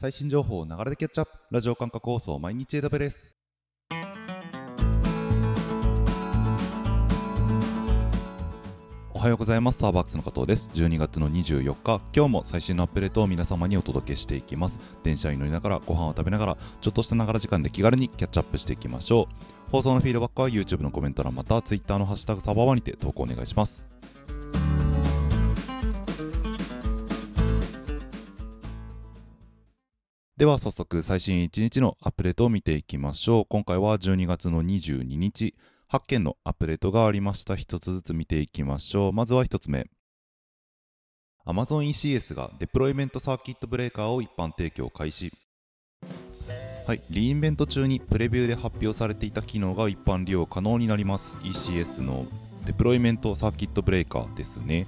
最新情報を流れでキャッチアップラジオ感覚放送毎日 AW です。おはようございます。サーバックスの加藤です。12月の24日今日も最新のアップデートを皆様にお届けしていきます。電車に乗りながらご飯を食べながらちょっとしたながら時間で気軽にキャッチアップしていきましょう。放送のフィードバックは YouTube のコメント欄または Twitter のハッシュタグサバワにて投稿お願いします。では早速最新1日のアップデートを見ていきましょう。今回は12月の22日。8件のアップデートがありました。1つずつ見ていきましょう。まずは1つ目。Amazon ECS がデプロイメントサーキットブレーカーを一般提供開始。はい、リインベント中にプレビューで発表されていた機能が一般利用可能になります。ECS のデプロイメントサーキットブレーカーですね。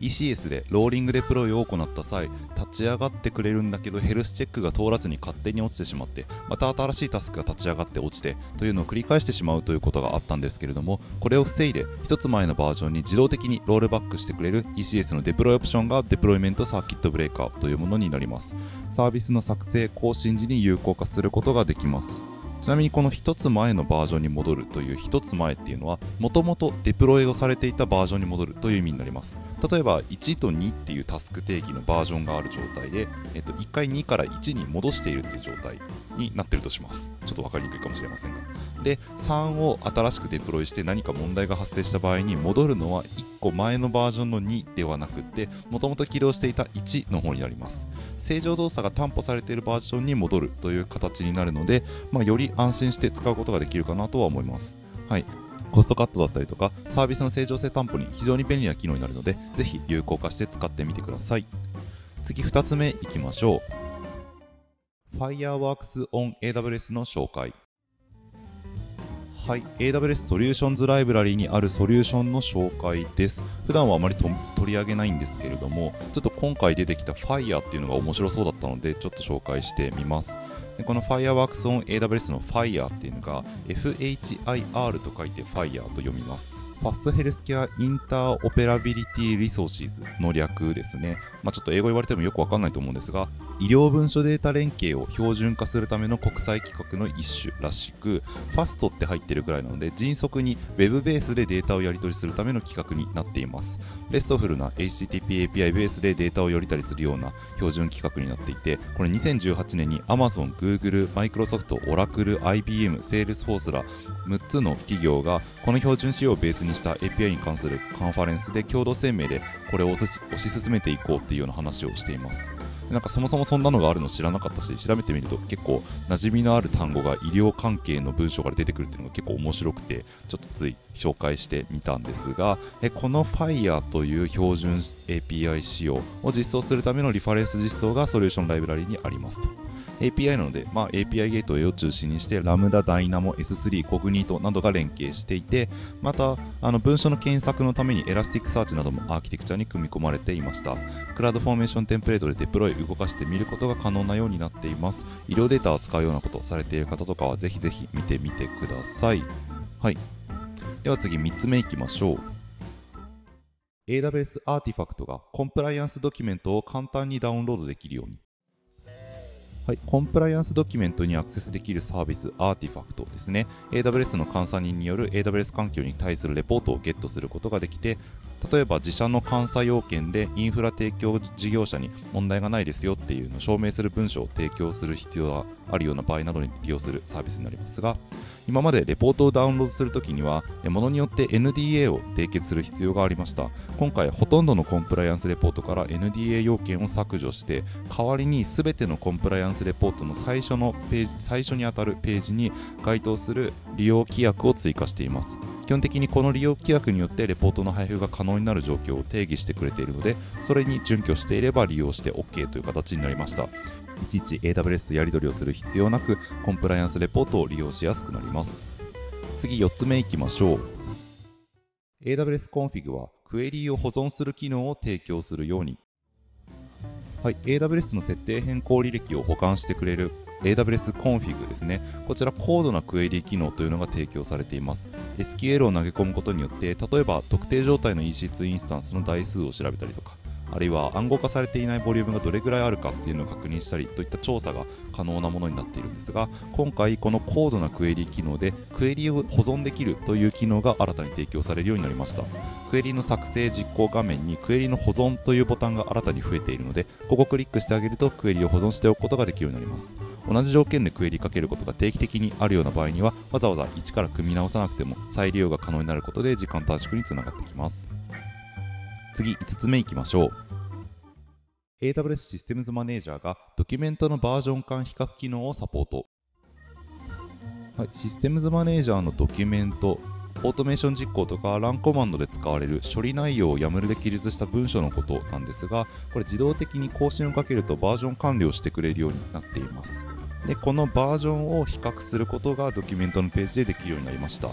ECS でローリングデプロイを行った際立ち上がってくれるんだけどヘルスチェックが通らずに勝手に落ちてしまってまた新しいタスクが立ち上がって落ちてというのを繰り返してしまうということがあったんですけれどもこれを防いで1つ前のバージョンに自動的にロールバックしてくれる ECS のデプロイオプションが Deployment Circuit Breaker というものになります。サービスの作成更新時に有効化することができます。ちなみにこの1つ前のバージョンに戻るという1つ前っていうのはもともとデプロイをされていたバージョンに戻るという意味になります。例えば1と2っていうタスク定義のバージョンがある状態で、えっと、1回2から1に戻しているっていう状態になってるとします。ちょっと分かりにくいかもしれませんが。で3を新しくデプロイして何か問題が発生した場合に戻るのは1個前のバージョンの2ではなくってもともと起動していた1の方になります。正常動作が担保されているバージョンに戻るという形になるので、まあ、より安心して使うことができるかなとは思います。はい。コストカットだったりとかサービスの正常性担保に非常に便利な機能になるのでぜひ有効化して使ってみてください。次2つ目いきましょう。Fireworks on AWS の紹介。はい、AWS ソリューションズライブラリにあるソリューションの紹介です。普段はあまり取り上げないんですけれども、ちょっと今回出てきた Fire っていうのが面白そうだったので、ちょっと紹介してみます。でこの FHIR Works on AWS の Fire っていうのが FHIR と書いて Fire と読みます。 Fast Healthcare Interoperability Resources の略ですね。まあ、ちょっと英語言われてもよくわかんないと思うんですが、医療文書データ連携を標準化するための国際規格の一種らしく、 Fast って入ってるくらいなので、迅速に Web ベースでデータをやり取りするための規格になっています。 RESTful な HTTP API ベースでデータをやり取りするような標準規格になっていて、これ2018年に Amazon、Google、Google Microsoft、Oracle、IBM、Salesforce ら6つの企業がこの標準仕様をベースにした API に関するカンファレンスで共同声明でこれを推し進めていこうっていうような話をしています。なんかそもそもそんなのがあるの知らなかったし調べてみると結構馴染みのある単語が医療関係の文章から出てくるっていうのが結構面白くてちょっとつい紹介してみたんですがえこの Fire という標準 API 仕様を実装するためのリファレンス実装がソリューションライブラリにありますと。API なので、まあ、API ゲートウェイを中心にして Lambda、 Dynamo、S3、 Cognito などが連携していてまたあの文書の検索のために Elasticsearch などもアーキテクチャに組み込まれていました。 CloudFormation テンプレートでデプロイ動かしてみることが可能なようになっています。医療データを使うようなことをされている方とかはぜひぜひ見てみてください。はい。では次3つ目いきましょう。AWS アーティファクトがコンプライアンスドキュメントを簡単にダウンロードできるように。はい、コンプライアンスドキュメントにアクセスできるサービス、アーティファクトですね。AWS の監査人による AWS 環境に対するレポートをゲットすることができて、例えば自社の監査要件でインフラ提供事業者に問題がないですよっていうのを証明する文書を提供する必要があるような場合などに利用するサービスになりますが今までレポートをダウンロードするときにはものによって NDA を締結する必要がありました今回ほとんどのコンプライアンスレポートから NDA 要件を削除して代わりに全てのコンプライアンスレポートの最初のページ最初にあたるページに該当する利用規約を追加しています。基本的にこの利用規約によってレポートの配布が可能になる状況を定義してくれているのでそれに準拠していれば利用して OK という形になりました。いちいち AWS とやり取りをする必要なくコンプライアンスレポートを利用しやすくなります。次4つ目いきましょう。AWS コンフィグはクエリーを保存する機能を提供するようにはい、AWS の設定変更履歴を保管してくれる AWS コンフィグですね。こちら高度なクエリ機能というのが提供されています。SQL を投げ込むことによって、例えば特定状態の EC2 インスタンスの台数を調べたりとか、あるいは暗号化されていないボリュームがどれぐらいあるかっていうのを確認したりといった調査が可能なものになっているんですが今回この高度なクエリ機能でクエリを保存できるという機能が新たに提供されるようになりました。クエリの作成実行画面にクエリの保存というボタンが新たに増えているのでここをクリックしてあげるとクエリを保存しておくことができるようになります。同じ条件でクエリかけることが定期的にあるような場合にはわざわざ一から組み直さなくても再利用が可能になることで時間短縮につながってきます。次5つ目いきましょう。AWS システムズマネージャーがドキュメントのバージョン間比較機能をサポート、はい、システムズマネージャーのドキュメントオートメーション実行とかランコマンドで使われる処理内容を YAML で記述した文章のことなんですがこれ自動的に更新をかけるとバージョン管理をしてくれるようになっていますでこのバージョンを比較することがドキュメントのページでできるようになりました。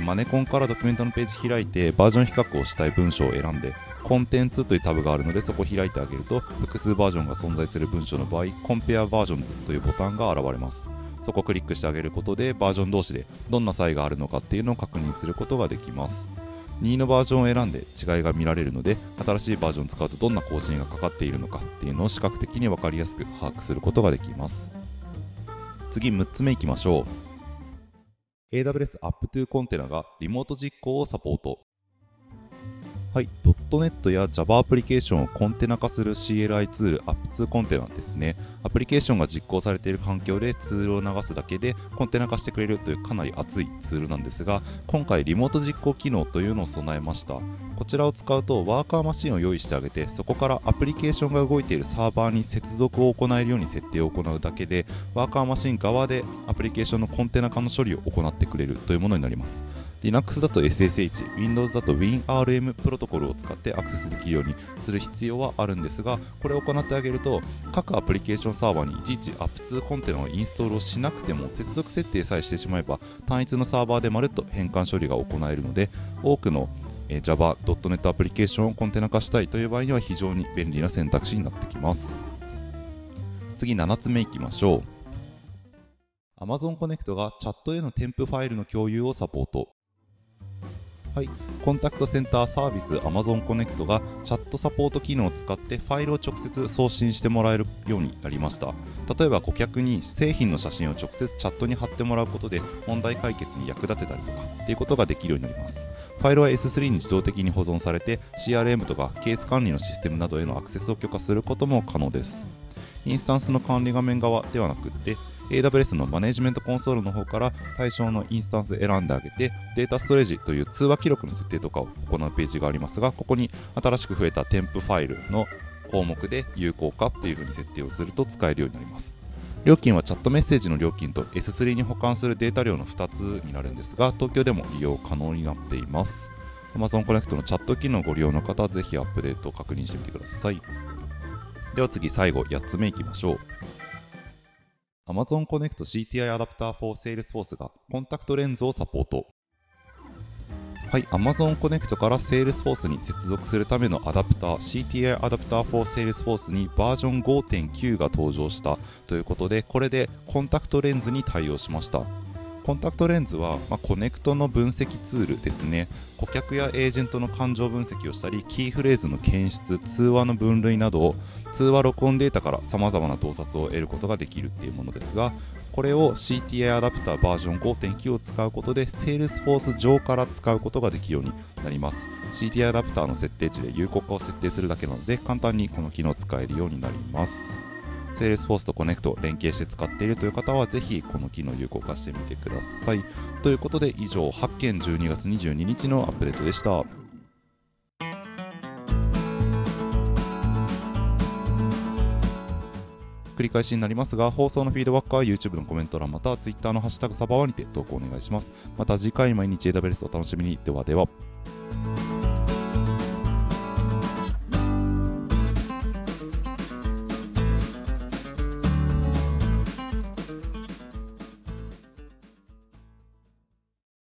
マネコンからドキュメントのページ開いてバージョン比較をしたい文章を選んでコンテンツというタブがあるのでそこを開いてあげると複数バージョンが存在する文章の場合コンペアバージョンズというボタンが現れます。そこをクリックしてあげることでバージョン同士でどんな差異があるのかっていうのを確認することができます。2のバージョンを選んで違いが見られるので新しいバージョンを使うとどんな更新がかかっているのかっていうのを視覚的に分かりやすく把握することができます。次6つ目いきましょう。AWS App2 コンテナがリモート実行をサポート。はい、.NET や Java アプリケーションをコンテナ化する CLI ツール App2 コンテナですね。アプリケーションが実行されている環境でツールを流すだけでコンテナ化してくれるというかなり熱いツールなんですが、今回リモート実行機能というのを備えました。こちらを使うとワーカーマシンを用意してあげて、そこからアプリケーションが動いているサーバーに接続を行えるように設定を行うだけで、ワーカーマシン側でアプリケーションのコンテナ化の処理を行ってくれるというものになります。Linux だと SSH、Windows だと WinRM プロトコルを使ってアクセスできるようにする必要はあるんですが、これを行ってあげると、各アプリケーションサーバーにいちいち App2 コンテナをインストールをしなくても、接続設定さえしてしまえば、単一のサーバーでまるっと変換処理が行えるので、多くの Java、.NET アプリケーションをコンテナ化したいという場合には非常に便利な選択肢になってきます。次7つ目いきましょう。Amazon Connect がチャットへの添付ファイルの共有をサポート。はい、コンタクトセンターサービス Amazon Connect がチャットサポート機能を使ってファイルを直接送信してもらえるようになりました。例えば顧客に製品の写真を直接チャットに貼ってもらうことで問題解決に役立てたりとかっていうことができるようになります。ファイルは S3 に自動的に保存されて CRM とかケース管理のシステムなどへのアクセスを許可することも可能です。インスタンスの管理画面側ではなくって AWS のマネジメントコンソールの方から対象のインスタンス選んであげてデータストレージという通話記録の設定とかを行うページがありますがここに新しく増えた添付ファイルの項目で有効化っていう風に設定をすると使えるようになります。料金はチャットメッセージの料金と S3 に保管するデータ量の2つになるんですが東京でも利用可能になっています。Amazon Connect のチャット機能をご利用の方はぜひアップデートを確認してみてください。では次最後8つ目いきましょう。Amazon Connect CTI アダプター for Salesforce がコンタクトレンズをサポート。はい、Amazon Connect から Salesforce に接続するためのアダプター CTI アダプター for Salesforce にバージョン5.9が登場したということでこれで Contact Lens に対応しました Contact Lens は、まあ、 Connect の分析ツールですね。顧客やエージェントの感情分析をしたりキーフレーズの検出通話の分類などを通話録音データからさまざまな洞察を得ることができるっていうものですがこれを CTI アダプターバージョン5.9を使うことで Salesforce 上から使うことができるようになります。CTI アダプターの設定値で有効化を設定するだけなので簡単にこの機能を使えるようになります。Salesforce と Connect 連携して使っているという方はぜひこの機能を有効化してみてください。ということで以上8件12月22日のアップデートでした。繰り返しになりますが放送のフィードバックは YouTube のコメント欄または Twitter のハッシュタグサバワにて投稿お願いします。また次回毎日 AWS お楽しみに。ではでは。